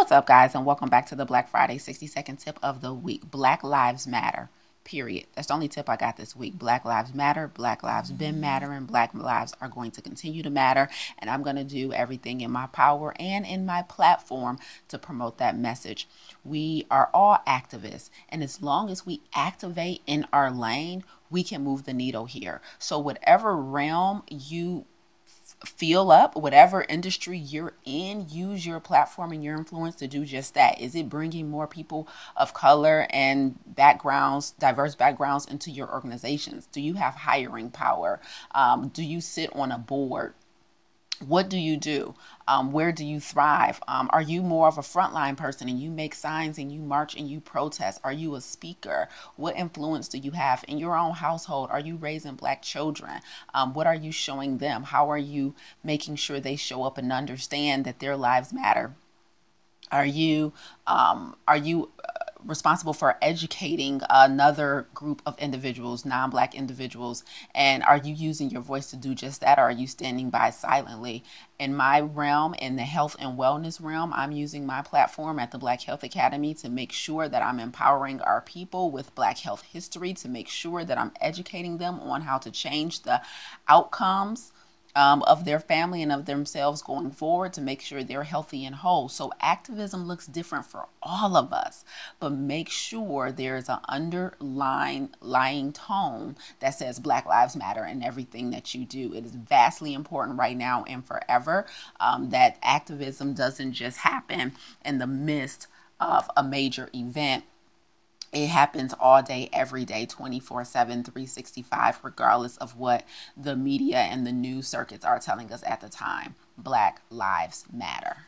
What's up, guys, and welcome back to the Black Friday 60 second tip of the week. Black Lives Matter. Period. That's the only tip I got this week. Black Lives Matter. Black Lives been mattering. Black lives are going to continue to matter. And I'm going to do everything in my power and in my platform to promote that message. We are all activists. And as long as we activate in our lane, we can move the needle here. So, whatever realm you feel up whatever industry you're in use your platform and your influence to do just that. Is it bringing more people of color and backgrounds diverse backgrounds into your organizations? Do you have hiring power? Um, do you sit on a board what do you do? Um, where do you thrive? Um, are you more of a frontline person and you make signs and you march and you protest? Are you a speaker? What influence do you have in your own household? Are you raising black children? Um, what are you showing them? How are you making sure they show up and understand that their lives matter? Are you um, are you responsible for educating another group of individuals, non black individuals? And are you using your voice to do just that? Or are you standing by silently? In my realm, in the health and wellness realm, I'm using my platform at the Black Health Academy to make sure that I'm empowering our people with Black health history, to make sure that I'm educating them on how to change the outcomes um, of their family and of themselves going forward to make sure they're healthy and whole. So activism looks different for all of us, but make sure there's an underlying lying tone that says Black Lives Matter in everything that you do. It is vastly important right now and forever um, that activism doesn't just happen in the midst of a major event it happens all day, every day, 24 7, 365, regardless of what the media and the news circuits are telling us at the time. Black Lives Matter.